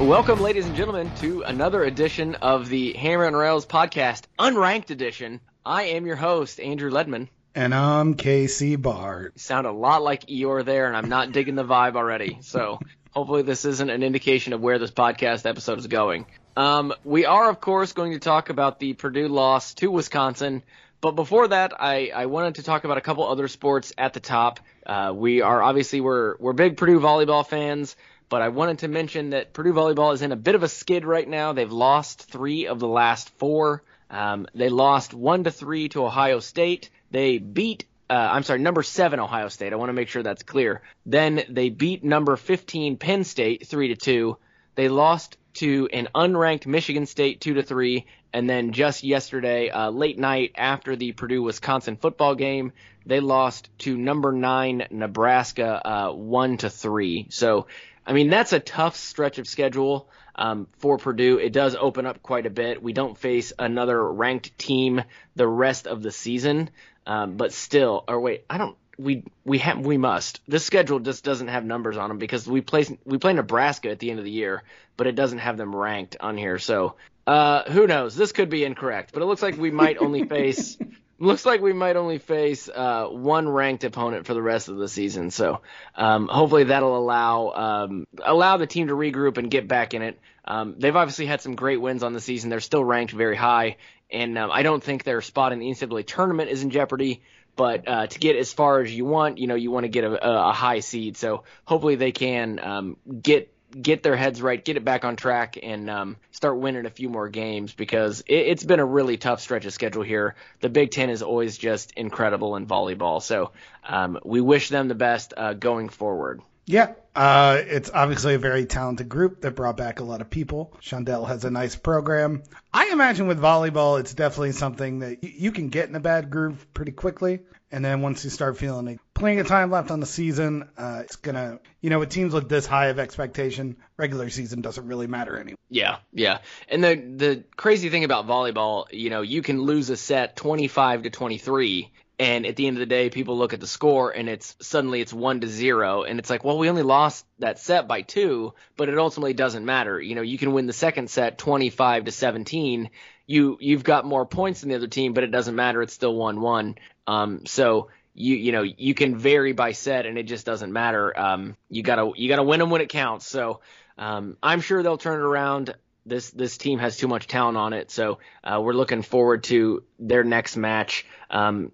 Welcome, ladies and gentlemen, to another edition of the Hammer and Rails podcast, unranked edition. I am your host, Andrew Ledman. And I'm Casey Bart. Sound a lot like Eeyore there, and I'm not digging the vibe already. So hopefully this isn't an indication of where this podcast episode is going. Um, we are, of course, going to talk about the Purdue loss to Wisconsin. But before that, I, I wanted to talk about a couple other sports at the top. Uh, we are obviously we're we're big Purdue volleyball fans, but I wanted to mention that Purdue volleyball is in a bit of a skid right now. They've lost three of the last four. Um, they lost one to three to Ohio State. They beat uh, I'm sorry, number seven Ohio State. I want to make sure that's clear. Then they beat number 15 Penn State three to two. They lost to an unranked Michigan State two to three, and then just yesterday, uh, late night after the Purdue Wisconsin football game, they lost to number nine Nebraska uh, one to three. So, I mean that's a tough stretch of schedule um, for Purdue. It does open up quite a bit. We don't face another ranked team the rest of the season. Um, but still, or wait, I don't. We we have we must. This schedule just doesn't have numbers on them because we play we play Nebraska at the end of the year, but it doesn't have them ranked on here. So uh, who knows? This could be incorrect, but it looks like we might only face. looks like we might only face uh, one ranked opponent for the rest of the season. So um, hopefully that'll allow um, allow the team to regroup and get back in it. Um, they've obviously had some great wins on the season. They're still ranked very high, and um, I don't think their spot in the NCAA tournament is in jeopardy. But uh, to get as far as you want, you know, you want to get a, a high seed. So hopefully they can um, get get their heads right, get it back on track, and um, start winning a few more games because it, has been a really tough stretch of schedule here. The Big Ten is always just incredible in volleyball, so um, we wish them the best uh, going forward. Yeah, uh, it's obviously a very talented group that brought back a lot of people. Shondell has a nice program. I imagine with volleyball, it's definitely something that you can get in a bad groove pretty quickly. And then once you start feeling like plenty of time left on the season, uh, it's gonna, you know, with teams with this high of expectation, regular season doesn't really matter anymore. Yeah, yeah. And the the crazy thing about volleyball, you know, you can lose a set 25 to 23 and at the end of the day people look at the score and it's suddenly it's one to zero. And it's like well we only lost that set by two but it ultimately doesn't matter. You know you can win the second set 25 to 17 you you've got more points than the other team but it doesn't matter. It's still one one. Um so you you know you can vary by set and it just doesn't matter. Um you gotta you gotta win them when it counts. So um i'm sure they'll turn it around. This this team has too much talent on it, so uh, we're looking forward to their next match. Um,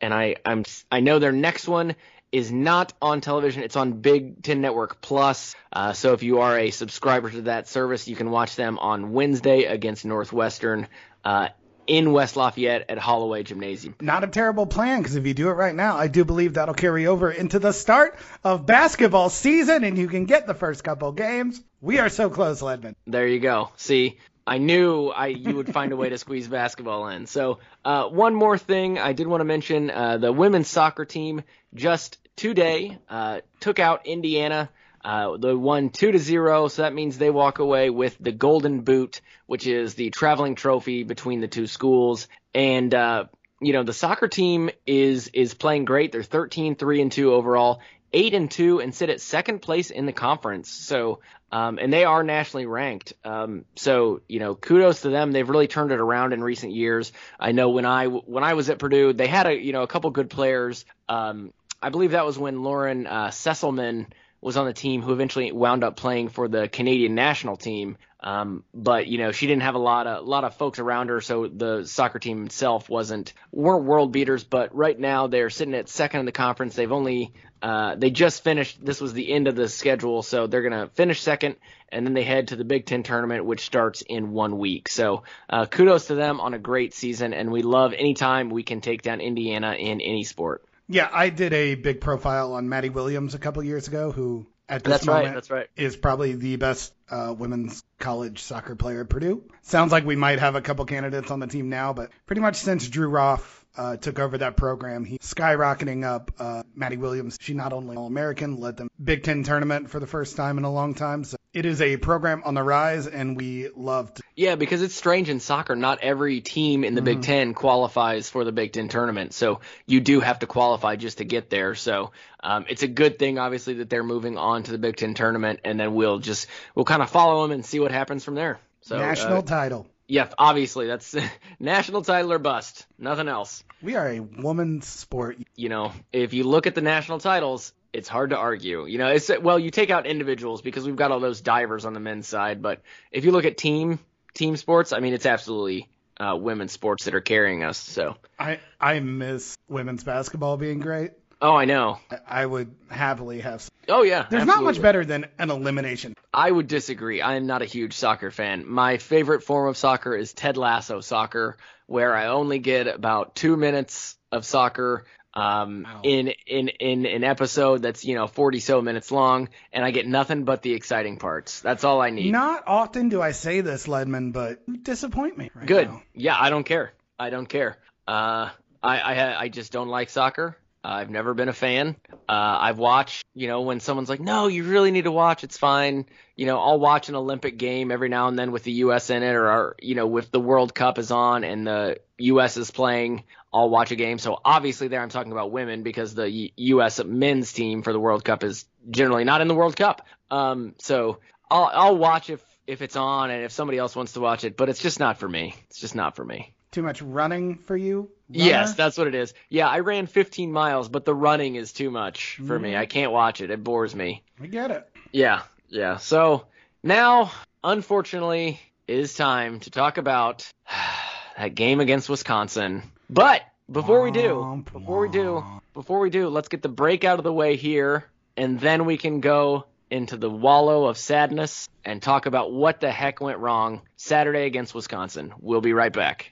and I I'm I know their next one is not on television. It's on Big Ten Network Plus. Uh, so if you are a subscriber to that service, you can watch them on Wednesday against Northwestern. Uh, in West Lafayette at Holloway Gymnasium. Not a terrible plan because if you do it right now, I do believe that'll carry over into the start of basketball season and you can get the first couple games. We are so close, Ledman. There you go. See, I knew I you would find a way to squeeze basketball in. So uh, one more thing I did want to mention: uh, the women's soccer team just today uh, took out Indiana. Uh, they won two to zero, so that means they walk away with the Golden Boot, which is the traveling trophy between the two schools. And uh, you know the soccer team is is playing great. They're 13 3 and 2 overall, 8 and 2 and sit at second place in the conference. So um, and they are nationally ranked. Um, so you know, kudos to them. They've really turned it around in recent years. I know when I when I was at Purdue, they had a you know a couple good players. Um, I believe that was when Lauren uh, Sesselmann was on the team who eventually wound up playing for the Canadian national team. Um, but you know she didn't have a lot of lot of folks around her, so the soccer team itself wasn't weren't world beaters. But right now they're sitting at second in the conference. They've only uh, they just finished. This was the end of the schedule, so they're gonna finish second, and then they head to the Big Ten tournament, which starts in one week. So uh, kudos to them on a great season, and we love anytime we can take down Indiana in any sport. Yeah, I did a big profile on Maddie Williams a couple years ago, who at this That's moment right. That's right. is probably the best uh, women's college soccer player at Purdue. Sounds like we might have a couple candidates on the team now, but pretty much since Drew Roth uh, took over that program, He skyrocketing up. Uh, Maddie Williams, she not only All-American, led the Big Ten tournament for the first time in a long time. So it is a program on the rise, and we love to Yeah, because it's strange in soccer. Not every team in the Big Ten qualifies for the Big Ten tournament, so you do have to qualify just to get there. So um, it's a good thing, obviously, that they're moving on to the Big Ten tournament, and then we'll just we'll kind of follow them and see what happens from there. So national uh, title. Yeah, obviously that's national title or bust, nothing else. We are a woman's sport. You know, if you look at the national titles, it's hard to argue. You know, it's well, you take out individuals because we've got all those divers on the men's side, but if you look at team team sports, I mean, it's absolutely uh, women's sports that are carrying us. So, I I miss women's basketball being great. oh, I know. I would happily have. Oh yeah, There's not much better than an elimination. I would disagree. I am not a huge soccer fan. My favorite form of soccer is Ted Lasso soccer, where I only get about two minutes of soccer um, Wow. in in in an episode that's you know 40 so minutes long, and I get nothing but the exciting parts. That's all I need. Not often do I say this, Ledman, but you disappoint me. Right Good. now. Yeah, I don't care. I don't care. Uh, I I I just don't like soccer. I've never been a fan. Uh, I've watched, you know, when someone's like, "No, you really need to watch. It's fine." You know, I'll watch an Olympic game every now and then with the U.S. in it, or, or you know, if the World Cup is on and the U.S. is playing, I'll watch a game. So obviously, there I'm talking about women because the U.S. men's team for the World Cup is generally not in the World Cup. Um, so I'll I'll watch if if it's on and if somebody else wants to watch it, but it's just not for me. It's just not for me. Too much running for you? Yes, that's what it is. Yeah, I ran 15 miles, but the running is too much for me. Mm-hmm. I can't watch it. It bores me. We get it. Yeah, yeah. So now, unfortunately, it is time to talk about that game against Wisconsin. But before we do, before we do, before we do, let's get the break out of the way here, and then we can go into the wallow of sadness and talk about what the heck went wrong Saturday against Wisconsin. We'll be right back.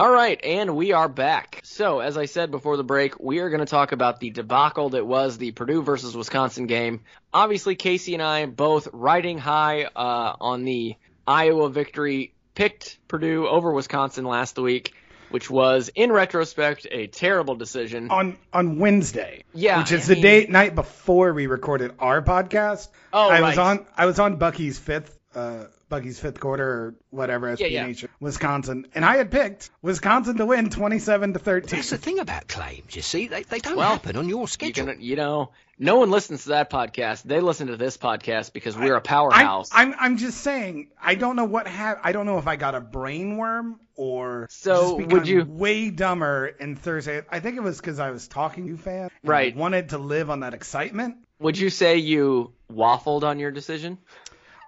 All right, and we are back. So, as I said before the break, we are going to talk about the debacle that was the Purdue versus Wisconsin game. Obviously, Casey and I both riding high uh, on the Iowa victory, picked Purdue over Wisconsin last week, which was, in retrospect, a terrible decision. On on Wednesday. Yeah, Which is I the mean- day night before we recorded our podcast. Oh, I was on I was on Bucky's fifth uh Bucky's fifth quarter or whatever SB Yeah, yeah. Nation, Wisconsin, and I had picked Wisconsin to win 27 to 13. That's the thing about claims, you see. They, they don't Well, happen on your You schedule. can, you know, no one listens to that podcast. They listen to this podcast because we're a I'm, powerhouse. I'm I'm just saying I don't know what ha- I don't know if I got a brain worm or So, just would you- way dumber in Thursday. I think it was because I was talking to you, fan. Right. Wanted to live on that excitement. Would you say you waffled on your decision?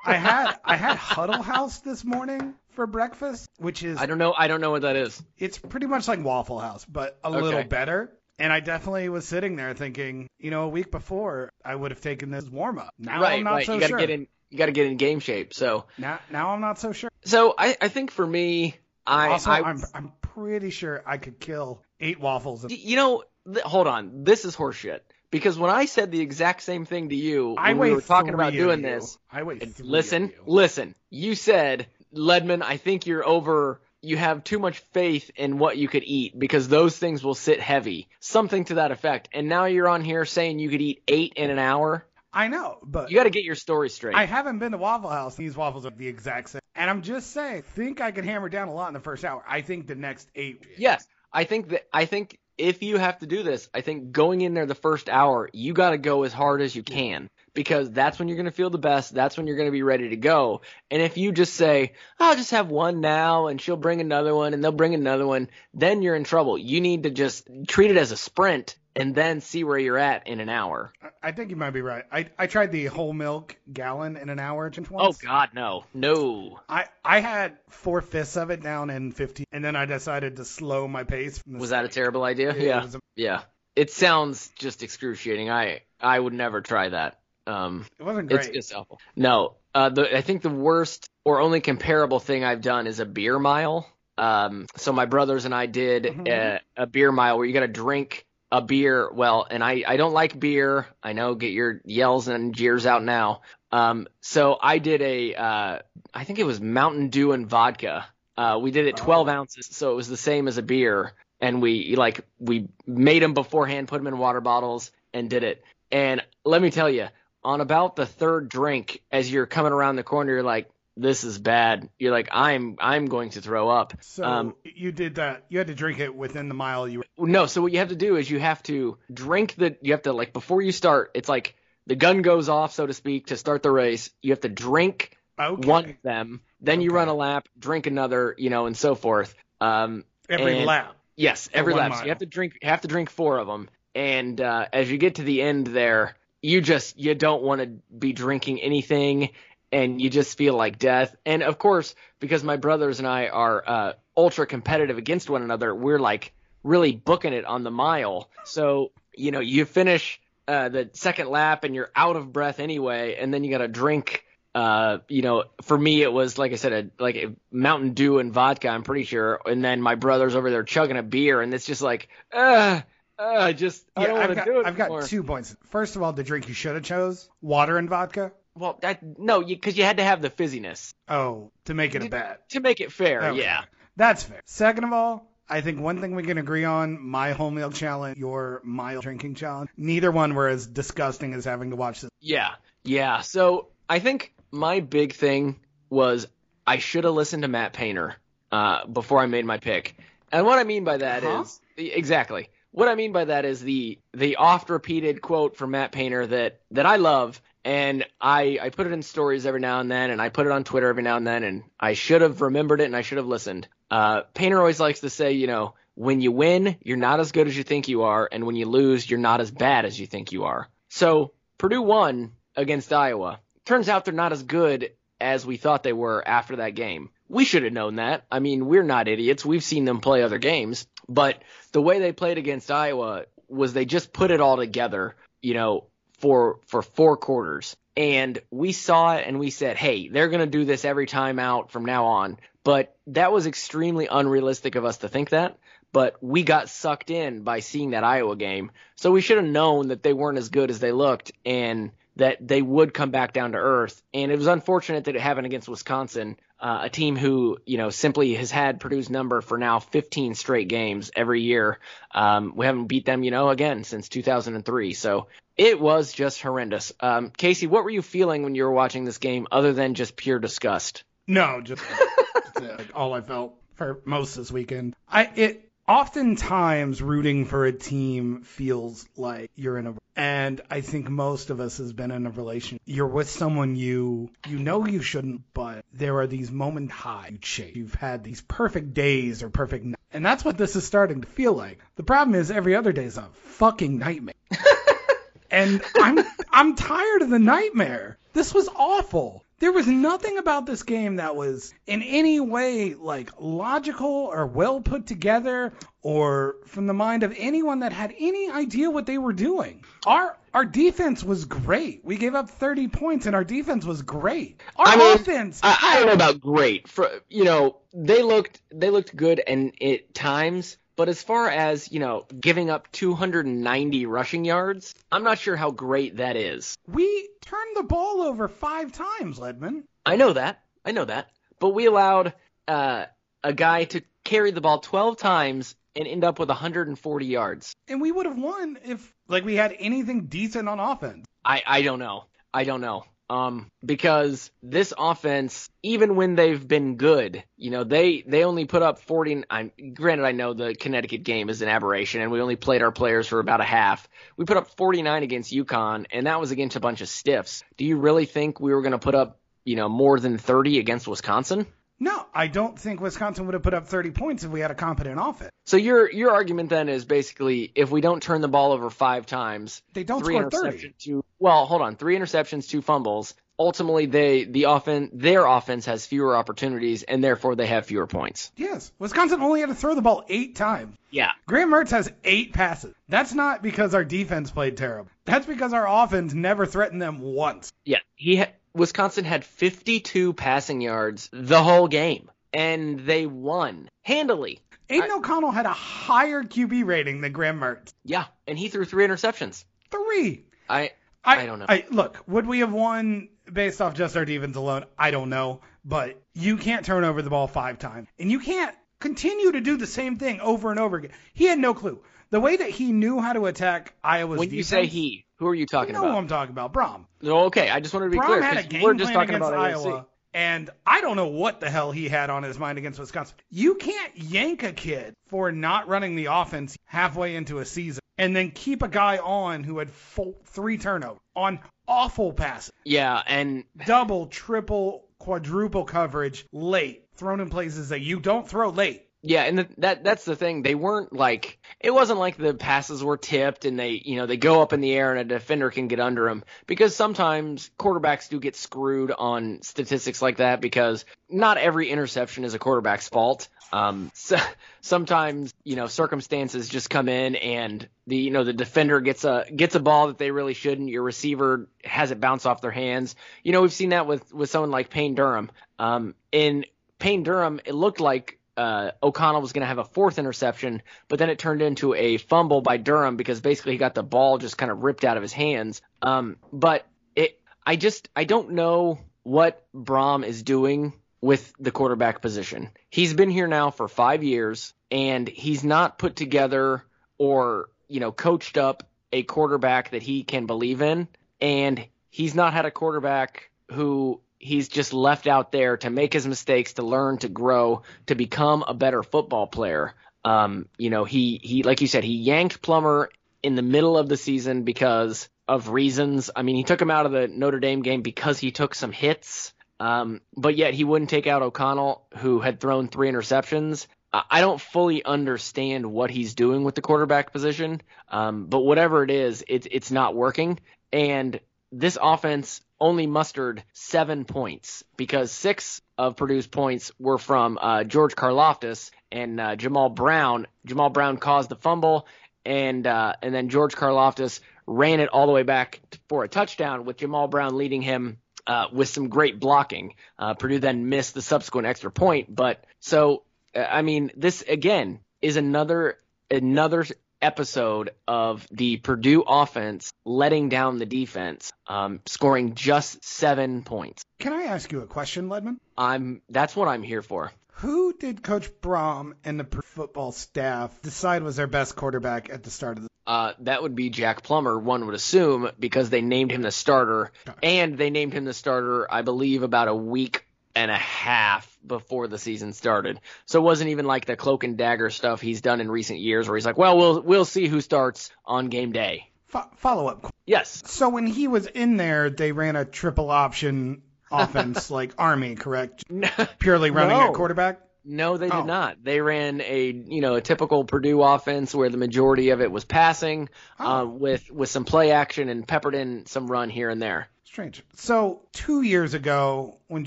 I had I had Huddle House this morning for breakfast, which is I don't know. I don't know what that is. it's pretty much like Waffle House, but a Okay. little better. And I definitely was sitting there thinking, you know, a week before I would have taken this warm up. Now right, I'm not right. so you got to sure. get in. You got to get in game shape. So Now, now I'm not so sure. So I, I think for me, I, also, I I'm I'm pretty sure I could kill eight waffles. You know, th- hold on. This is horseshit. Because when I said the exact same thing to you I when we were talking about doing you. this, I three listen, you. listen. You said, Ledman, I think you're over. You have too much faith in what you could eat because those things will sit heavy. Something to that effect. And now you're on here saying you could eat eight in an hour. I know, but You got to get your story straight. I haven't been to Waffle House. These waffles are the exact same. And I'm just saying, think I could hammer down a lot in the first hour. I think the next eight. Yes, I think that I think if you have to do this, I think going in there the first hour, you got to go as hard as you can because that's when you're going to feel the best. That's when you're going to be ready to go. And if you just say, "I'll just have one now," and she'll bring another one, and they'll bring another one, then you're in trouble. You need to just treat it as a sprint and then see where you're at in an hour. I think you might be right. I, I tried the whole milk gallon in an hour just Oh. God, no, no. I, I had four fifths of it down in 15, and then I decided to slow my pace. From the Was that a terrible idea? Yeah, Yeah, it a- yeah. It sounds just excruciating. I I would never try that. Um, It wasn't great. It's just awful. No, uh, the I think the worst or only comparable thing I've done is a beer mile. Um, so my brothers and I did Mhm. a, a beer mile where you got to drink a beer. Well, and I I don't like beer. I know. Get your yells and jeers out now. Um, so I did a uh, I think it was Mountain Dew and vodka. Uh, we did it 12 Oh. ounces, so it was the same as a beer. And we like we made them beforehand, put them in water bottles, and did it. And let me tell you, on about the third drink, as you're coming around the corner, you're like, "This is bad." You're like, "I'm I'm going to throw up." so um, you did that. You had to drink it within the mile you were. No, so what you have to do is you have to drink the you have to like before you start, it's like the gun goes off, so to speak, to start the race. You have to drink Okay. one of them, then you run a lap, drink another, you know, and so forth. Um, Every and- lap. Yes, every lap. So you have to drink have to drink four of them, and uh, as you get to the end there, you just you don't want to be drinking anything, and you just feel like death. And of course, because my brothers and I are uh, ultra competitive against one another, we're like really booking it on the mile. So you know, you finish uh, the second lap and you're out of breath anyway, and then you got to drink. Uh, you know, for me it was like I said, a, like a Mountain Dew and vodka. I'm pretty sure, and then my brother's over there chugging a beer, and it's just like, uh, uh, just I don't Yeah, want to do it. I've got two points. First of all, the drink you should have chose water and vodka. Well, that no, because you, had to have the fizziness Oh, to make it a bet. to make it fair. Okay. Yeah. That's fair. Second of all, I think one thing we can agree on, my whole meal challenge, your mild drinking challenge, neither one were as disgusting as having to watch this. Yeah, yeah. So I think my big thing was I should have listened to Matt Painter uh, before I made my pick. And what I mean by that is Huh? exactly what I mean by that is the the oft repeated quote from Matt Painter that that I love. And I, I put it in stories every now and then, and I put it on Twitter every now and then, and I should have remembered it and I should have listened. Uh, Painter always likes to say, you know, when you win, you're not as good as you think you are, and when you lose, you're not as bad as you think you are. So Purdue won against Iowa. Turns out they're not as good as we thought they were after that game. We should have known that. I mean, we're not idiots. We've seen them play other games, but the way they played against Iowa was they just put it all together, you know, for for four quarters. And we saw it and we said, "Hey, they're going to do this every time out from now on." But that was extremely unrealistic of us to think that. But we got sucked in by seeing that Iowa game. So we should have known that they weren't as good as they looked and that they would come back down to earth. And it was unfortunate that it happened against Wisconsin, uh, a team who, you know, simply has had Purdue's number for now 15 straight games every year. Um, we haven't beat them, you know, again since 2003. So it was just horrendous. Um, Casey, what were you feeling when you were watching this game other than just pure disgust? No, just that's it. all I felt for most this weekend. I it oftentimes rooting for a team feels like you're in a and I think most of us has been in a relation. You're with someone you you know you shouldn't, but there are these moment high you chase. You've had these perfect days or perfect nights. And that's what this is starting to feel like. The problem is every other day is a fucking nightmare. and I'm I'm tired of the nightmare. This was awful. There was nothing about this game that was in any way like logical or well put together or from the mind of anyone that had any idea what they were doing. Our our defense was great. We gave up 30 points and our defense was great. Our I mean, offense I, I don't know about great. For you know, they looked they looked good and at times, but as far as you know, giving up 290 rushing yards, I'm not sure how great that is. we turned the ball over 5 times, Ledman. I know that. I know that. But we allowed uh, a guy to carry the ball 12 times and end up with 140 yards. And we would have won if like we had anything decent on offense. I, I don't know. I don't know. Um, because this offense, even when they've been good, you know, they, they only put up 40. I'm, granted, I know the Connecticut game is an aberration and we only played our players for about a half. We put up 49 against UConn and that was against a bunch of stiffs. Do you really think we were going to put up, you know, more than 30 against Wisconsin? No, I don't think Wisconsin would have put up 30 points if we had a competent offense. So your your argument then is basically if we don't turn the ball over five times, They don't three score 30. interceptions, two well, hold on, three interceptions, two fumbles. Ultimately, they the offen their offense has fewer opportunities and therefore they have fewer points. Yes, Wisconsin only had to throw the ball eight times. Yeah, Graham Mertz has eight passes. That's not because our defense played terrible. That's because our offense never threatened them once. yeah. He ha- Wisconsin had 52 passing yards the whole game, and they won handily. Aidan O'Connell had a higher QB rating than Graham Mertz. Yeah, and he threw three interceptions. Three. I I don't know. I, look, would we have won based off just our defense alone? I don't know. But you can't turn over the ball five times. And you can't continue to do the same thing over and over again. He had no clue. The way that he knew how to attack Iowa's when you say he, who are you you talking know who about? I'm talking about, Brohm. No, okay, I just wanted to be Brohm clear had a game we're just plan talking against about. Iowa, and I don't know what the hell he had on his mind against Wisconsin. You can't yank a kid for not running the offense halfway into a season and then keep a guy on who had full, three turnovers on awful passes, Yeah, and double, triple, quadruple coverage late, thrown in places that you don't throw late. Yeah, and the, that that's the thing. They weren't like it wasn't like the passes were tipped and they you know they go up in the air and a defender can get under them because sometimes quarterbacks do get screwed on statistics like that because not every interception is a quarterback's fault. Um, so, sometimes you know circumstances just come in and the you know the defender gets a gets a ball that they really shouldn't. Your receiver has it bounce off their hands. You know we've seen that with with someone like Payne Durham. Um, in Payne Durham, it looked like uh, O'Connell was going to have a fourth interception, but then it turned into a fumble by Durham because basically he got the ball just kind of ripped out of his hands. Um, but it, I just, I don't know what Brohm is doing with the quarterback position. He's been here now for five years, and he's not put together or you know coached up a quarterback that he can believe in, and he's not had a quarterback who he's just left out there to make his mistakes, to learn, to grow, to become a better football player. Um, you know, he he like you said, he yanked Plummer in the middle of the season because of reasons. I mean, he took him out of the Notre Dame game because he took some hits. Um, but yet he wouldn't take out O'Connell, who had thrown three interceptions. I don't fully understand what he's doing with the quarterback position, um, but whatever it is, it's it's not working. And this offense only mustered seven points because six of Purdue's points were from uh, George Karlaftis and uh, Jamal Brown. Jamal Brown caused the fumble, and uh, and then George Karlaftis ran it all the way back for a touchdown with Jamal Brown leading him uh, with some great blocking. Uh, Purdue then missed the subsequent extra point, but so uh, I mean this again is another another episode of the Purdue offense letting down the defense, um, scoring just seven points. Can I ask you a question, Ledman? I'm that's what I'm here for. Who did Coach Brohm and the football staff decide was their best quarterback at the start of the Uh, that would be Jack Plummer, one would assume, because they named him the starter, and they named him the starter, I believe, about a week and a half before the season started. So it wasn't even like the cloak and dagger stuff he's done in recent years, where he's like, "Well, we'll we'll see who starts on game day." Fo- follow up? Yes, So when he was in there, they ran a triple option offense like Army, correct? Purely running No. at quarterback. No, they Oh. did not. They ran a you know a typical Purdue offense where the majority of it was passing, Oh. uh, with with some play action and peppered in some run here and there. Strange. So two years ago, when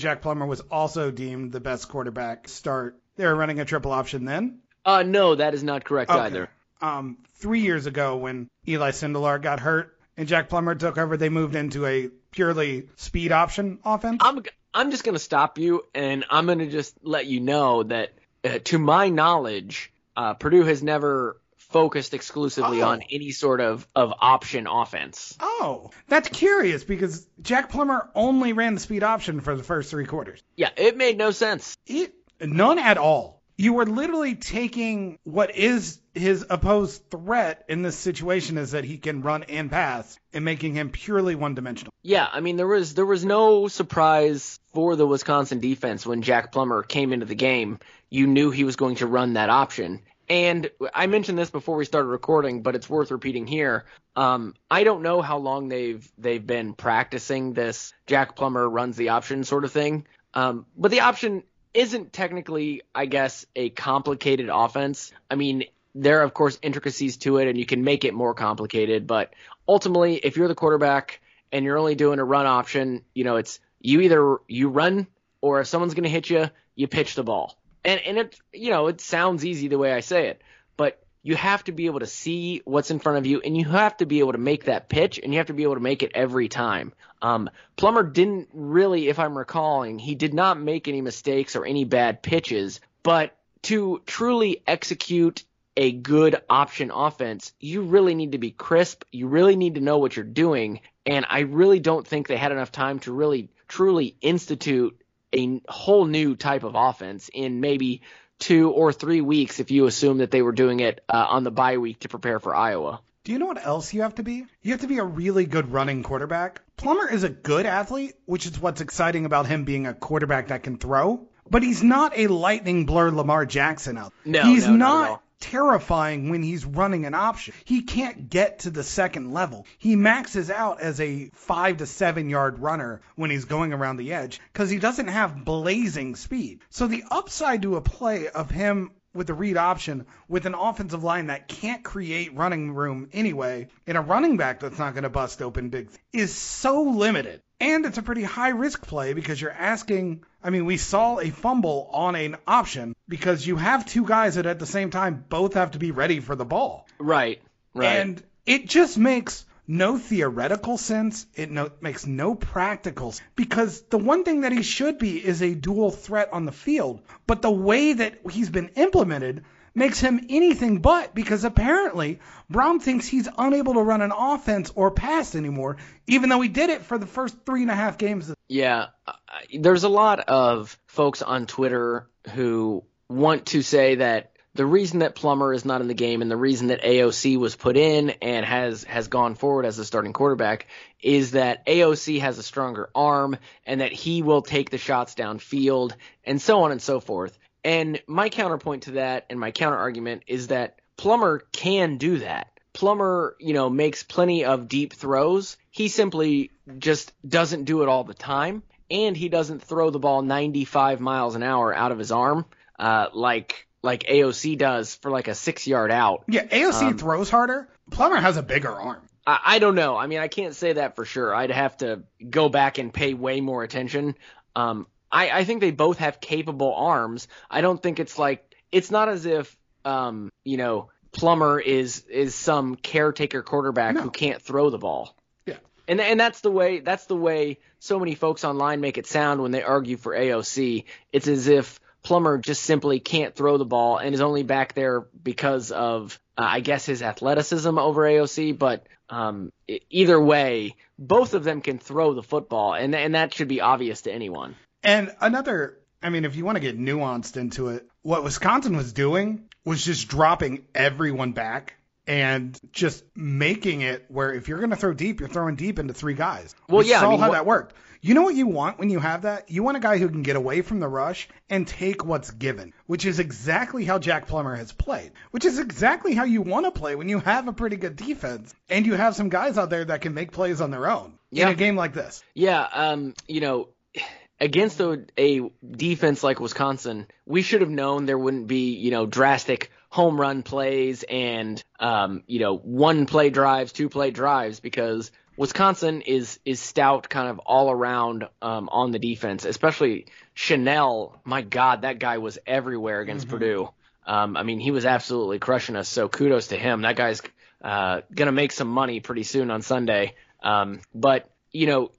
Jack Plummer was also deemed the best quarterback start, they were running a triple option then. Uh, no, that is not correct Okay. either. Um, three years ago, when Eli Sindelar got hurt and Jack Plummer took over, they moved into a purely speed option offense. I'm I'm just gonna stop you, and I'm gonna just let you know that, uh, to my knowledge, uh, Purdue has never focused exclusively Oh. on any sort of of option offense. Oh, that's curious because Jack Plummer only ran the speed option for the first three quarters. Yeah, it made no sense. It, none at all. You were literally taking what is his opposed threat in this situation is that he can run and pass and making him purely one dimensional. Yeah, I mean there was there was no surprise for the Wisconsin defense when Jack Plummer came into the game. You knew he was going to run that option. And I mentioned this before we started recording, but it's worth repeating here. Um, I don't know how long they've they've been practicing this Jack Plummer runs the option sort of thing. Um, but the option isn't technically, I guess, a complicated offense. I mean, there are of course intricacies to it, and you can make it more complicated. But ultimately, if you're the quarterback and you're only doing a run option, you know, it's you either you run or if someone's going to hit you, you pitch the ball. And and it you know, it sounds easy the way I say it, but you have to be able to see what's in front of you and you have to be able to make that pitch and you have to be able to make it every time. Um, Plummer didn't really, if I'm recalling, he did not make any mistakes or any bad pitches, but to truly execute a good option offense, you really need to be crisp. You really need to know what you're doing. And I really don't think they had enough time to really truly institute a whole new type of offense in maybe two or three weeks if you assume that they were doing it uh, on the bye week to prepare for Iowa. Do you know what else you have to be? You have to be a really good running quarterback. Plummer is a good athlete, which is what's exciting about him being a quarterback that can throw. But he's not a lightning blur Lamar Jackson out. No, he's no, not not at all. Terrifying when he's running an option. He can't get to the second level. He maxes out as a five to seven yard runner when he's going around the edge because he doesn't have blazing speed. So the upside to a play of him with the read option with an offensive line that can't create running room anyway and a running back that's not going to bust open big is so limited. And it's a pretty high risk play because you're asking. I mean, we saw a fumble on an option because you have two guys that at the same time both have to be ready for the ball. Right. Right. And it just makes no theoretical sense. It no, makes no practical sense because the one thing that he should be is a dual threat on the field. But the way that he's been implemented makes him anything but because apparently Brown thinks he's unable to run an offense or pass anymore, even though he did it for the first three and a half games. Yeah, uh, there's a lot of folks on Twitter who want to say that the reason that Plummer is not in the game and the reason that AOC was put in and has has gone forward as a starting quarterback is that AOC has a stronger arm and that he will take the shots downfield and so on and so forth. And my counterpoint to that and my counter argument is that Plummer can do that. Plummer, you know, makes plenty of deep throws. He simply just doesn't do it all the time, and he doesn't throw the ball 95 miles an hour out of his arm, uh, like like AOC does for like a six yard out. Yeah, AOC throws harder. Plummer has a bigger arm. I, I don't know. I mean, I can't say that for sure. I'd have to go back and pay way more attention. Um, I, I think they both have capable arms. I don't think it's like it's not as if um, you know Plummer is is some caretaker quarterback No. who can't throw the ball. Yeah. And and that's the way that's the way so many folks online make it sound when they argue for AOC. It's as if Plummer just simply can't throw the ball and is only back there because of uh, I guess his athleticism over AOC. But um, either way, both of them can throw the football, and and that should be obvious to anyone. And another, I mean, if you want to get nuanced into it, what Wisconsin was doing was just dropping everyone back and just making it where if you're going to throw deep, you're throwing deep into three guys. Well, we yeah, I saw mean, how that worked. You know what you want when you have that? You want a guy who can get away from the rush and take what's given, which is exactly how Jack Plummer has played, which is exactly how you want to play when you have a pretty good defense and you have some guys out there that can make plays on their own Yeah. in a game like this. Yeah, um, you know, against a, a defense like Wisconsin, we should have known there wouldn't be, you know, drastic home run plays and, um, you know, one play drives, two play drives because Wisconsin is is stout, kind of all around um, on the defense, especially Chenal. My God, that guy was everywhere against mm-hmm. Purdue. Um, I mean, he was absolutely crushing us. So kudos to him. That guy's uh, gonna make some money pretty soon on Sunday. Um, but you know,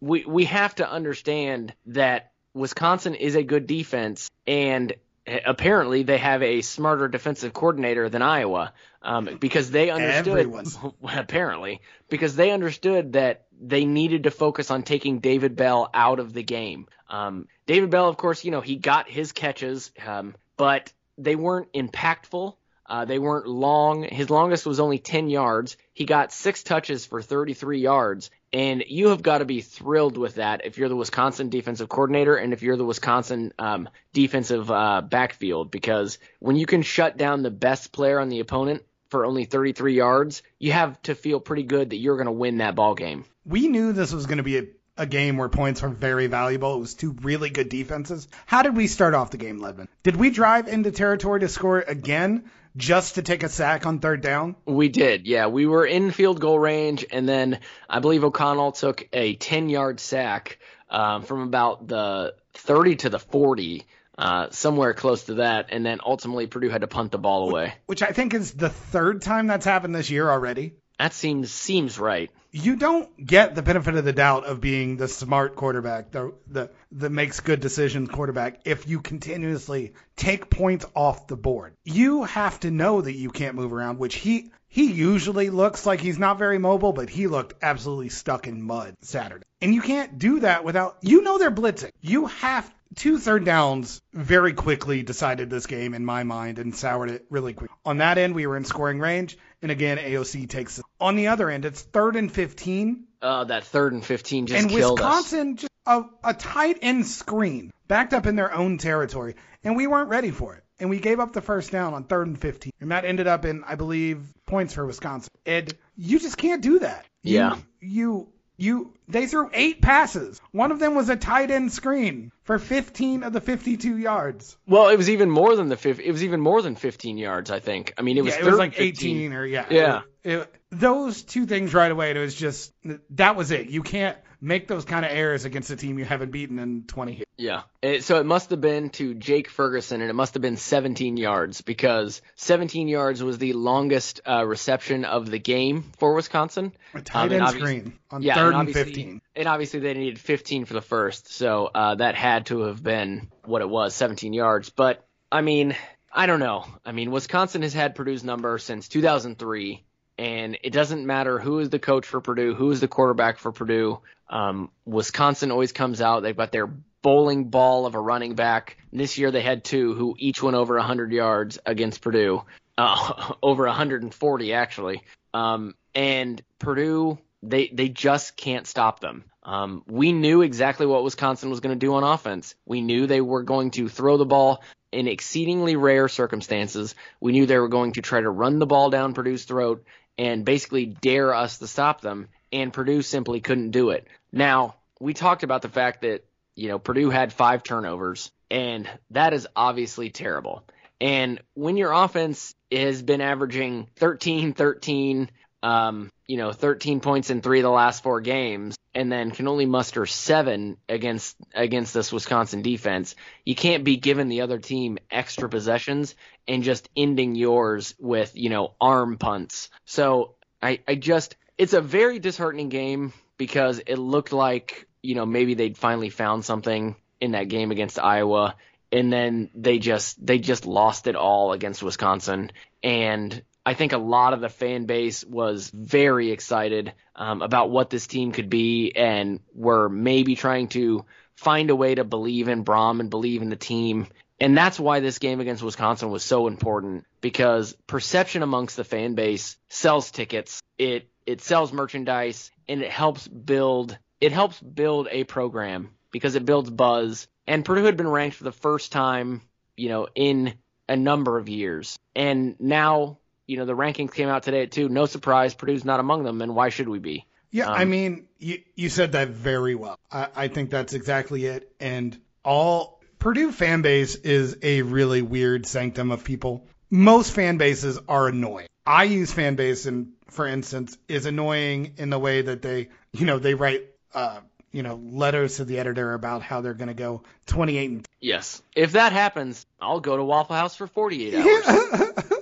we we have to understand that Wisconsin is a good defense, and apparently they have a smarter defensive coordinator than Iowa um, because they understood apparently because they understood that they needed to focus on taking David Bell out of the game. Um, David Bell, of course, you know he got his catches, um, but they weren't impactful. Uh, they weren't long. His longest was only 10 yards. He got six touches for 33 yards. And you have got to be thrilled with that if you're the Wisconsin defensive coordinator and if you're the Wisconsin um, defensive uh, backfield, because when you can shut down the best player on the opponent for only 33 yards, you have to feel pretty good that you're going to win that ball game. We knew this was going to be a a game where points were very valuable. It was two really good defenses. How did we start off the game, Ledman? Did we drive into territory to score again just to take a sack on third down? We did, yeah. We were in field goal range, and then I believe O'Connell took a 10 yard sack um, from about the 30 to the 40. Uh, somewhere close to that, and then ultimately Purdue had to punt the ball away. Which I think is the third time that's happened this year already. That seems seems right. You don't get the benefit of the doubt of being the smart quarterback, the the that makes good decisions quarterback if you continuously take points off the board. You have to know that you can't move around, which he he usually looks like he's not very mobile, but he looked absolutely stuck in mud Saturday. And you can't do that without you know they're blitzing. You have two third downs very quickly decided this game in my mind and soured it really quick. On that end, we were in scoring range, and again, AOC takes it. On the other end, it's third and 15. Uh, that third and 15 just and killed Wisconsin us. just a, a tight end screen backed up in their own territory, and we weren't ready for it. And we gave up the first down on third and 15. And that ended up in, I believe, points for Wisconsin. Ed, you just can't do that. Yeah. You you they threw eight passes. One of them was a tight end screen for 15 of the 52 yards. Well, it was even more than the 50, it was even more than 15 yards, I think. I mean, it was yeah, it was like 18 or yeah. Yeah. It, it, those two things right away. It was just that was it. You can't make those kind of errors against a team you haven't beaten in 20 years. Yeah. It, so it must have been to Jake Ferguson, and it must have been 17 yards because 17 yards was the longest uh, reception of the game for Wisconsin. A tight um, end screen on yeah, third and, and 15. And obviously they needed 15 for the first, so uh, that had to have been what it was, 17 yards. But I mean, I don't know. I mean, Wisconsin has had Purdue's number since 2003 and it doesn't matter who is the coach for Purdue, who is the quarterback for Purdue. Um, Wisconsin always comes out. They've got their bowling ball of a running back. This year they had two who each went over 100 yards against Purdue, uh, over 140 actually. Um, and Purdue, they they just can't stop them. Um, we knew exactly what Wisconsin was going to do on offense. We knew they were going to throw the ball in exceedingly rare circumstances. We knew they were going to try to run the ball down Purdue's throat and basically dare us to stop them, and Purdue simply couldn't do it. Now, we talked about the fact that, you know, Purdue had five turnovers, and that is obviously terrible. And when your offense has been averaging 13, 13, um, you know, 13 points in three of the last four games, and then can only muster seven against against this Wisconsin defense, you can't be giving the other team extra possessions and just ending yours with you know arm punts. So I I just it's a very disheartening game because it looked like you know maybe they'd finally found something in that game against Iowa and then they just they just lost it all against Wisconsin and I think a lot of the fan base was very excited um, about what this team could be, and were maybe trying to find a way to believe in Brohm and believe in the team. And that's why this game against Wisconsin was so important because perception amongst the fan base sells tickets. It it sells merchandise and it helps build it helps build a program because it builds buzz. And Purdue had been ranked for the first time, you know, in a number of years. And now you know the rankings came out today too. No surprise, Purdue's not among them, and why should we be? Yeah, um, I mean, you you said that very well. I, I think that's exactly it. And all Purdue fan base is a really weird sanctum of people. Most fan bases are annoying. IU's fan base, and for instance, is annoying in the way that they, you know, they write, uh, you know, letters to the editor about how they're going to go 28 and. Yes. If that happens, I'll go to Waffle House for 48 hours.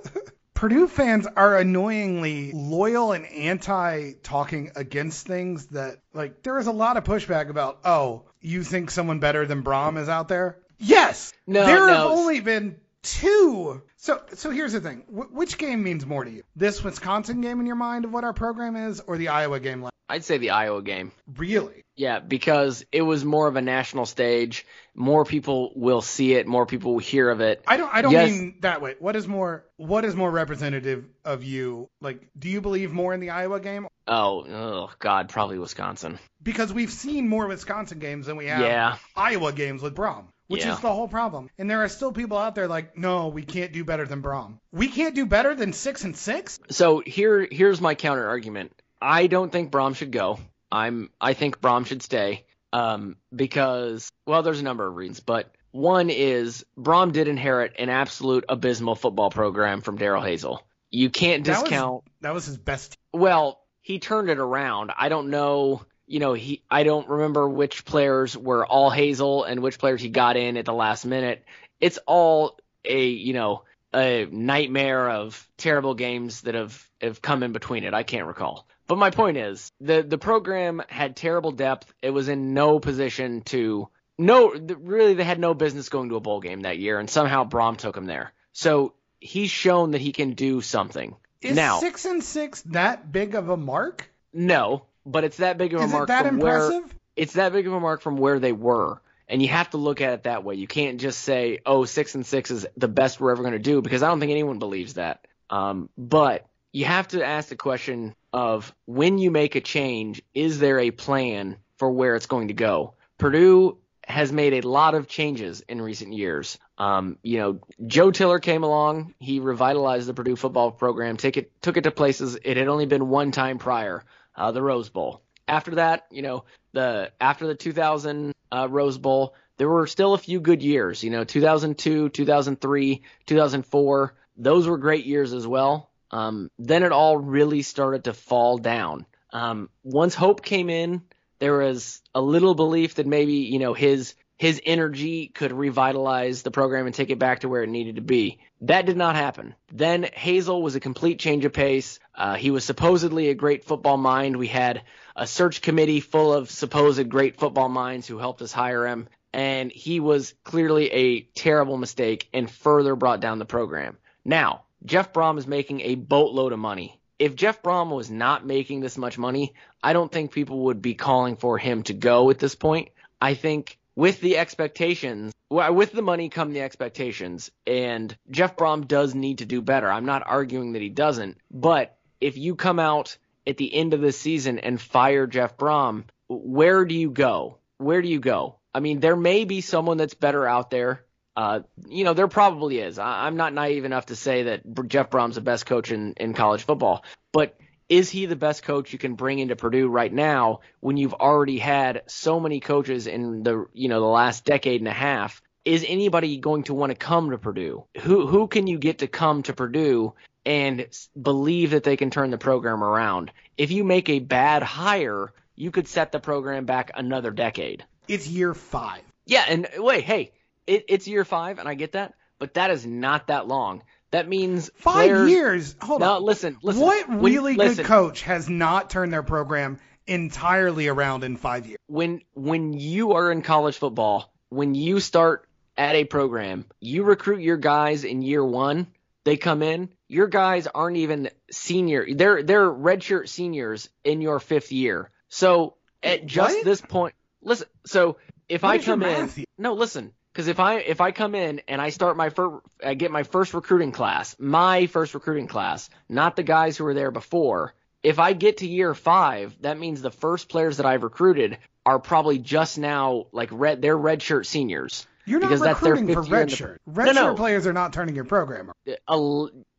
Purdue fans are annoyingly loyal and anti talking against things that, like, there is a lot of pushback about, oh, you think someone better than Brohm is out there? Yes! No, there no. have only been two. So, so here's the thing. Wh- which game means more to you? This Wisconsin game in your mind of what our program is, or the Iowa game? Like, I'd say the Iowa game. really? Yeah, because it was more of a national stage. More people will see it. More people will hear of it. I don't. I don't Yes. mean that way. What is more? What is more representative of you? Like, do you believe more in the Iowa game? Oh, oh God, probably Wisconsin. Because we've seen more Wisconsin games than we have Yeah. Iowa games with Brohm, which Yeah. is the whole problem. And there are still people out there like, no, we can't do better than Brohm. We can't do better than six and six. So here, here's my counter argument. I don't think Brohm should go. I'm, I think Brohm should stay. Um, because, well, there's a number of reasons, but one is Brohm did inherit an absolute abysmal football program from Darrell Hazell. You can't That was- discount. That was his best. Well, he turned it around. I don't know. You know, he. I don't remember which players were all Hazell and which players he got in at the last minute. It's all a you know a nightmare of terrible games that have have come in between it. I can't recall. But my point is, the the program had terrible depth. It was in no position to no really they had no business going to a bowl game that year, and somehow Brohm took him there. So he's shown that he can do something. Is now, six and six that big of a mark? no, but it's that big of a Is mark it that from where it's that big of a mark from where they were. And you have to look at it that way. You can't just say, "Oh, six and six is the best we're ever going to do," because I don't think anyone believes that. Um, but you have to ask the question of when you make a change, is there a plan for where it's going to go? Purdue has made a lot of changes in recent years. Um, you know, Joe Tiller came along. He revitalized the Purdue football program, took it took it to places it had only been one time prior, uh, the Rose Bowl. After that, you know, the after the 2000 uh, Rose Bowl, there were still a few good years. You know, 2002, 2003, 2004. Those were great years as well. Um, then it all really started to fall down. Um, once Hope came in, there was a little belief that maybe you know his his energy could revitalize the program and take it back to where it needed to be. That did not happen. Then Hazell was a complete change of pace. Uh, he was supposedly a great football mind. We had a search committee full of supposed great football minds who helped us hire him, and he was clearly a terrible mistake and further brought down the program. Now, Jeff Brohm is making a boatload of money. If Jeff Brohm was not making this much money, I don't think people would be calling for him to go at this point. I think with the expectations, with the money come the expectations, and Jeff Brohm does need to do better. I'm not arguing that he doesn't, but if you come out at the end of the season and fire Jeff Brohm, where do you go? Where do you go? I mean, there may be someone that's better out there. Uh, you know, there probably is. I, I'm not naive enough to say that Jeff Brohm's the best coach in, in college football, but is he the best coach you can bring into Purdue right now when you've already had so many coaches in the you know the last decade and a half? Is anybody going to want to come to Purdue? Who who can you get to come to Purdue and believe that they can turn the program around? If you make a bad hire, you could set the program back another decade. It's year five. Yeah, and wait, hey, it, it's year five, and I get that, but that is not that long. That means Five players- years. Hold No, on. listen, listen. What When- really listen. good coach has not turned their program entirely around in five years? when when you are in college football, when you start at a program, you recruit your guys in year one. They come in. Your guys aren't even senior. They're they're redshirt seniors in your fifth year. So at just What? this point, listen. So if What I come in, here? no, listen. Because if I if I come in and I start my first, I get my first recruiting class, my first recruiting class, not the guys who were there before. If I get to year five, that means the first players that I've recruited are probably just now like red. They're redshirt seniors. You're not because that's their recruiting for fifth the- redshirt. No, Redshirt no. players are not turning your program. around. Uh, a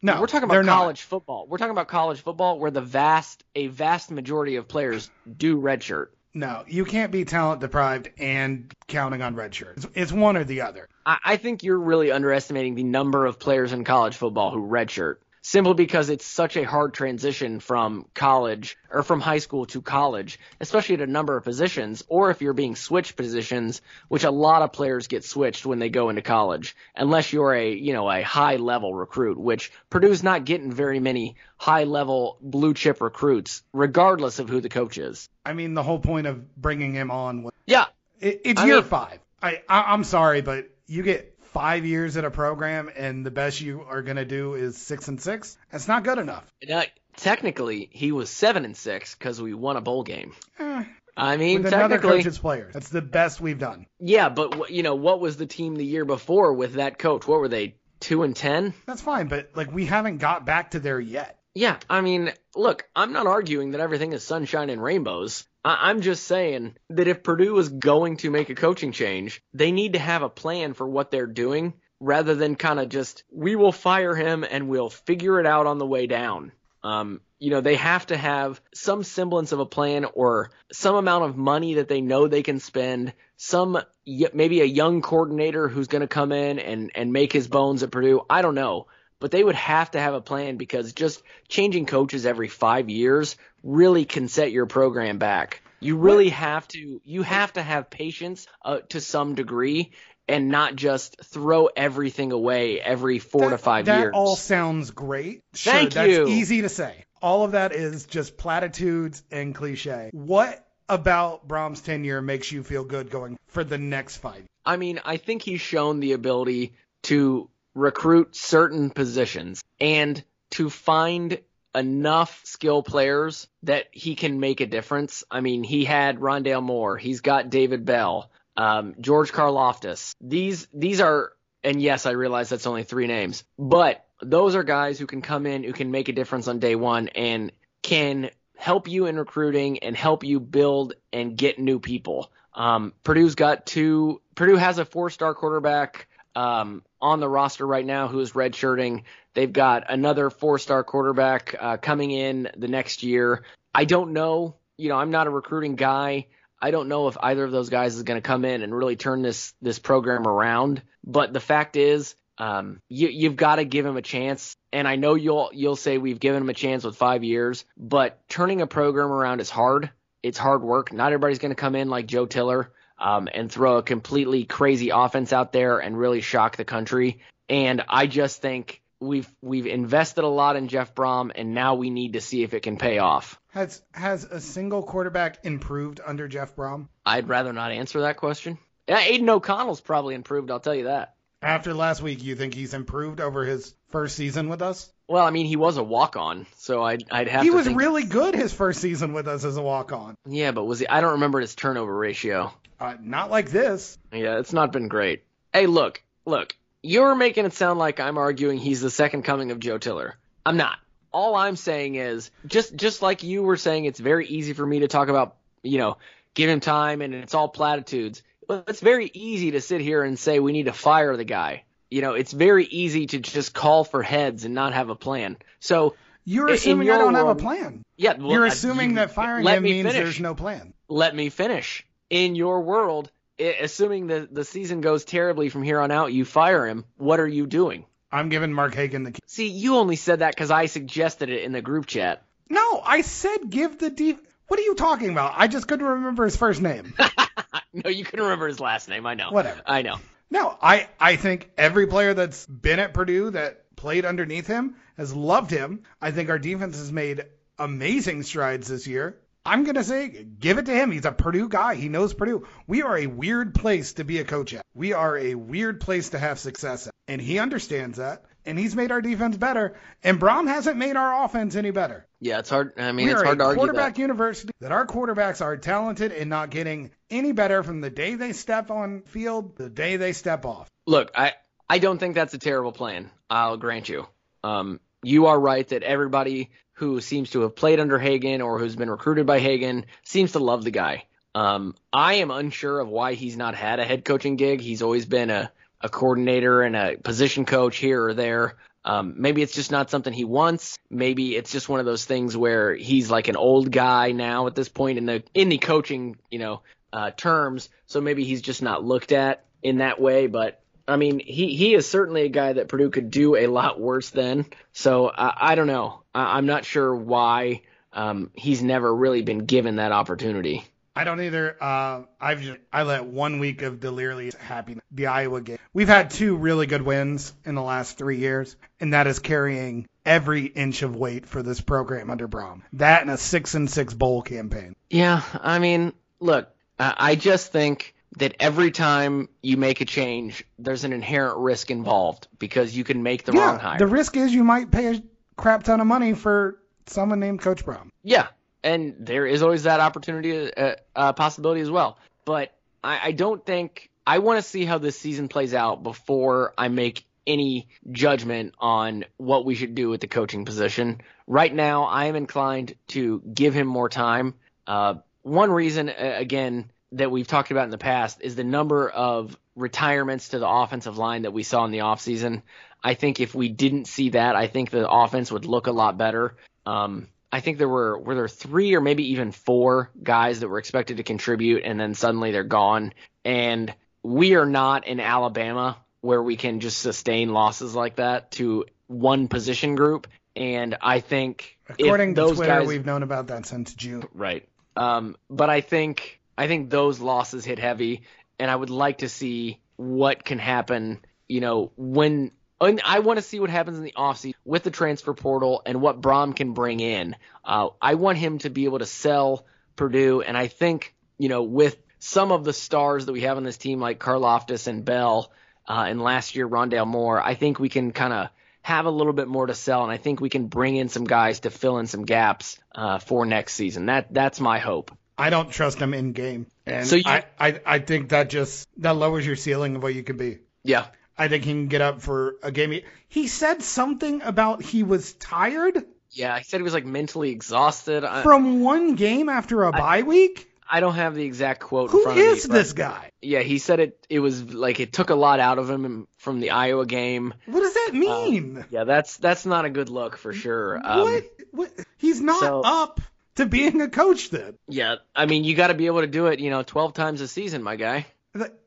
No, we're talking about not. college football. We're talking about college football where the vast, a vast majority of players do redshirt. No, you can't be talent deprived and counting on redshirt. It's, it's one or the other. I, I think you're really underestimating the number of players in college football who redshirt. Simply because it's such a hard transition from college or from high school to college, especially at a number of positions, or if you're being switched positions, which a lot of players get switched when they go into college, unless you're a, you know, a high level recruit, which Purdue's not getting very many high level blue chip recruits, regardless of who the coach is. I mean, the whole point of bringing him on was Yeah. it, it's I year mean- five. I, I I'm sorry, but you get five years at a program, and the best you are gonna do is six and six. That's not good enough. Now, technically, he was seven and six because we won a bowl game. Eh, I mean, with another technically, coach's players, that's the best we've done. yeah, but you know, what was the team the year before with that coach? What were they? Two and ten? That's fine, but like we haven't got back to there yet. Yeah, I mean, look, I'm not arguing that everything is sunshine and rainbows. I- I'm just saying that if Purdue is going to make a coaching change, they need to have a plan for what they're doing rather than kind of just, we will fire him and we'll figure it out on the way down. Um, you know, they have to have some semblance of a plan or some amount of money that they know they can spend, some maybe a young coordinator who's going to come in and, and make his bones at Purdue. I don't know but they would have to have a plan because just changing coaches every five years really can set your program back. You really have to you have to have patience uh, to some degree and not just throw everything away every four to five that years. That all sounds great. Sure, Thank that's you. easy to say. All of that is just platitudes and cliche. What about Brohm's tenure makes you feel good going for the next five? years? I mean, I think he's shown the ability to recruit certain positions and to find enough skill players that he can make a difference. I mean, he had Rondale Moore, he's got David Bell, um, George Karlaftis. These these are, and yes, I realize that's only three names, but those are guys who can come in, who can make a difference on day one, and can help you in recruiting and help you build and get new people. Um, Purdue's got two. Purdue has a four-star quarterback um, on the roster right now who is redshirting. They've got another four-star quarterback uh, coming in the next year. I don't know. You know, I'm not a recruiting guy. I don't know if either of those guys is going to come in and really turn this this program around. But the fact is, um, you, you've got to give him a chance. And I know you'll you'll say we've given him a chance with five years, but turning a program around is hard. It's hard work. Not everybody's going to come in like Joe Tiller um, and throw a completely crazy offense out there and really shock the country. And I just think we've we've invested a lot in Jeff Brohm, and now we need to see if it can pay off. Has has a single quarterback improved under Jeff Brohm? I'd rather not answer that question. Yeah, Aidan O'Connell's probably improved. I'll tell you that. After last week, you think he's improved over his first season with us? Well, I mean, he was a walk-on, so I'd I'd have He was think- really good his first season with us as a walk-on. Yeah, but was he? I don't remember his turnover ratio. Uh, not like this. Yeah, it's not been great. Hey, look, look. You're making it sound like I'm arguing he's the second coming of Joe Tiller. I'm not. All I'm saying is just just like you were saying, it's very easy for me to talk about, you know, give him time and it's all platitudes. It's very easy to sit here and say we need to fire the guy. You know, it's very easy to just call for heads and not have a plan. So You're In assuming I don't have a plan. yeah, well, You're assuming you- that firing him me means finish. there's no plan. let me finish. In your world, assuming the the season goes terribly from here on out, you fire him. What are you doing? I'm giving Mark Hagen the key. See, you only said that because I suggested it in the group chat. No, I said give the def. What are you talking about? I just couldn't remember his first name. no, you couldn't remember his last name. I know. Whatever. I know. No, I, I think every player that's been at Purdue that played underneath him has loved him. I think our defense has made amazing strides this year. I'm going to say give it to him. He's a Purdue guy. He knows Purdue. We are a weird place to be a coach at. We are a weird place to have success at. And he understands that. And he's made our defense better. And Brohm hasn't made our offense any better. Yeah, it's hard. I mean, we it's hard to argue quarterback that. university that our quarterbacks are talented and not getting any better from the day they step on field the day they step off. Look, I I don't think that's a terrible plan. I'll grant you. Um, you are right that everybody who seems to have played under Hagen or who's been recruited by Hagen seems to love the guy. Um, I am unsure of why he's not had a head coaching gig. He's always been a, a coordinator and a position coach here or there. Um, maybe it's just not something he wants. Maybe it's just one of those things where he's like an old guy now at this point in the in the coaching, you know, uh, terms. So maybe he's just not looked at in that way. But I mean, he he is certainly a guy that Purdue could do a lot worse than. So I don't know. I, I'm not sure why um, he's never really been given that opportunity. I don't either. Uh, I've just, I let one week of delirious happiness. The Iowa game. We've had two really good wins in the last three years, and that is carrying every inch of weight for this program under Brohm. That and a six and six bowl campaign. Yeah, I mean, look, I I just think that every time you make a change, there's an inherent risk involved because you can make the wrong hire. the risk is you might pay a crap ton of money for someone named Coach Brown. Yeah, and there is always that opportunity, uh, uh, possibility as well. But I, I don't think I want to see how this season plays out before I make any judgment on what we should do with the coaching position. Right now, I am inclined to give him more time. Uh, one reason, again, that we've talked about in the past is the number of retirements to the offensive line that we saw in the offseason. I think if we didn't see that, I think the offense would look a lot better. Um, I think there were were there three or maybe even four guys that were expected to contribute, and then suddenly they're gone. And we are not in Alabama where we can just sustain losses like that to one position group. And I think if According to those Twitter, guys, we've known about that since June. Right. Um, but I think I think those losses hit heavy, and I would like to see what can happen. You know, when and I want to see what happens in the offseason with the transfer portal and what Brohm can bring in. Uh, I want him to be able to sell Purdue, and I think you know with some of the stars that we have on this team, like Karlaftis and Bell, uh, and last year Rondale Moore, I think we can kind of have a little bit more to sell, and I think we can bring in some guys to fill in some gaps uh, for next season. That that's my hope. I don't trust him in game, and So you- I, I I think that just that lowers your ceiling of what you could be. Yeah. I think he can get up for a game. He, he said something about he was tired Yeah, he said he was like mentally exhausted. I, from one game after a bye week. I don't have the exact quote in front of me. is this guy? Yeah, he said it. It was like it took a lot out of him from the Iowa game. What does that mean? Yeah, that's that's not a good look for sure. Um, what? what? He's not so- up to being a coach then. Yeah, I mean you got to be able to do it. You know, twelve times a season, my guy.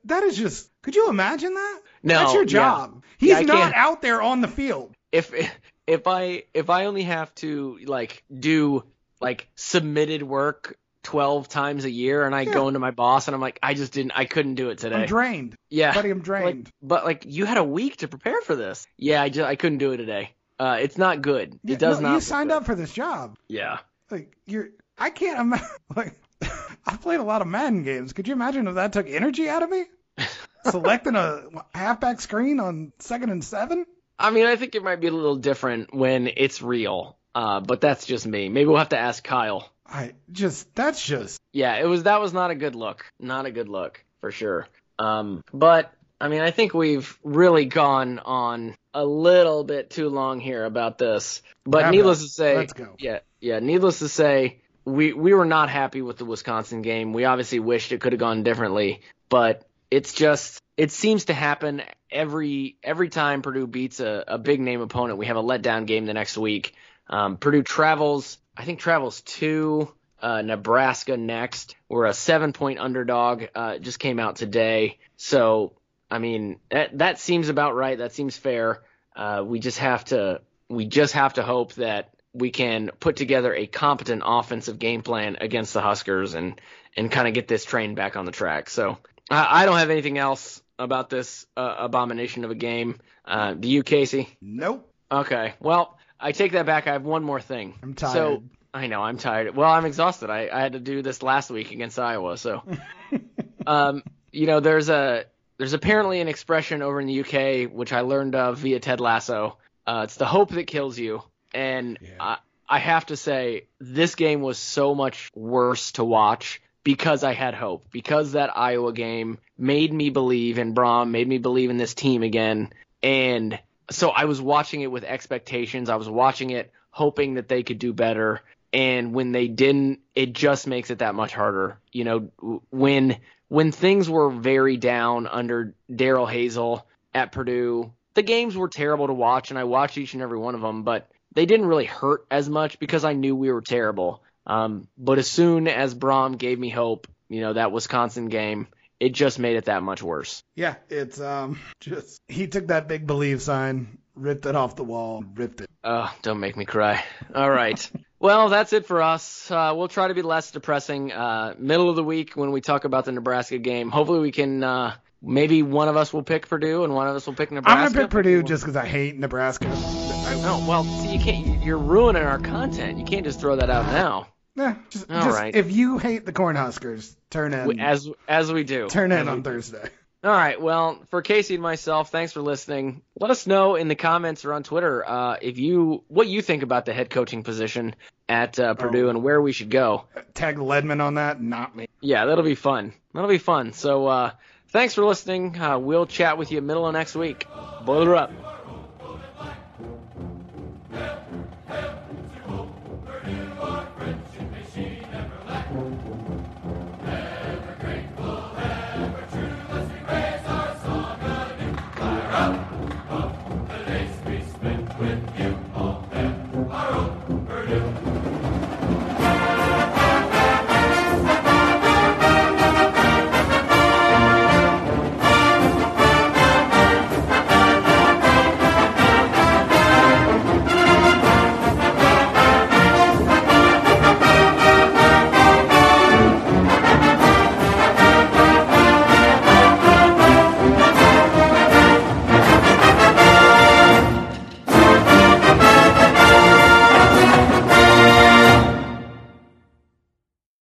That, is just. Could you imagine that? No, That's your yeah. job. He's Yeah, not out there on the field. If if I if I only have to like do like submitted work. 12 times a year and I go into my boss and I'm like I just didn't I couldn't do it today. I'm drained. Yeah. Buddy, I'm Like, drained. but like you had a week to prepare for this. Yeah, I just I couldn't do it today. Uh, it's not good. Yeah, It does no, not. You signed good. up for this job. Yeah. Like you're. I can't imagine. Like I played a lot of Madden games. Could you imagine if that took energy out of me? Selecting a halfback screen on second and seven. I mean, I think it might be a little different when it's real. Uh, but that's just me. Maybe we'll have to ask Kyle. I just. That's just. Yeah, it was that was not a good look. Not a good look for sure. Um, but I mean, I think we've really gone on a little bit too long here about this. But needless to say, Let's go. yeah, yeah. Needless to say, we we were not happy with the Wisconsin game. We obviously wished it could have gone differently, but it's just it seems to happen every every time Purdue beats a, a big name opponent. We have a letdown game the next week. Um, Purdue travels, I think travels to uh, Nebraska next. We're a seven point underdog. Uh, just came out today, so I mean that that seems about right. That seems fair. Uh, we just have to we just have to hope that we can put together a competent offensive game plan against the Huskers and and kind of get this train back on the track. So I, I don't have anything else about this uh, abomination of a game. Uh, do you, Casey? Nope. Okay. Well, I take that back. I have one more thing. I'm tired. So I know I'm tired. Well, I'm exhausted. I, I had to do this last week against Iowa. So, um, you know, there's a there's apparently an expression over in the UK which I learned of via Ted Lasso. Uh, it's the hope that kills you, and I, I have to say this game was so much worse to watch because I had hope. Because that Iowa game made me believe in Brohm, made me believe in this team again, and so I was watching it with expectations. I was watching it hoping that they could do better. And when they didn't, it just makes it that much harder. You know, when when things were very down under Darrell Hazell at Purdue, the games were terrible to watch, and I watched each and every one of them. But they didn't really hurt as much because I knew we were terrible. Um, but as soon as Brohm gave me hope, you know, that Wisconsin game, it just made it that much worse. Yeah, it's um just he took that big believe sign, ripped it off the wall, ripped it. Oh, don't make me cry. All right. well, that's it for us. Uh, we'll try to be less depressing. Uh, middle of the week when we talk about the Nebraska game. Hopefully, we can. Uh, maybe one of us will pick Purdue and one of us will pick Nebraska. I'm gonna pick Purdue just because I hate Nebraska. No, well, see, you can't. You're ruining our content. You can't just throw that out now. Yeah, just, All just right. if you hate the Cornhuskers, turn in. As as we do. turn in on do. Thursday. All right. Well, for Casey and myself, thanks for listening. Let us know in the comments or on Twitter uh, if you what you think about the head coaching position at uh, Purdue and where we should go. Tag Ledman on that, not me. Yeah, that'll be fun. That'll be fun. So uh, Thanks for listening. Uh, we'll chat with you middle of next week. Boiler up.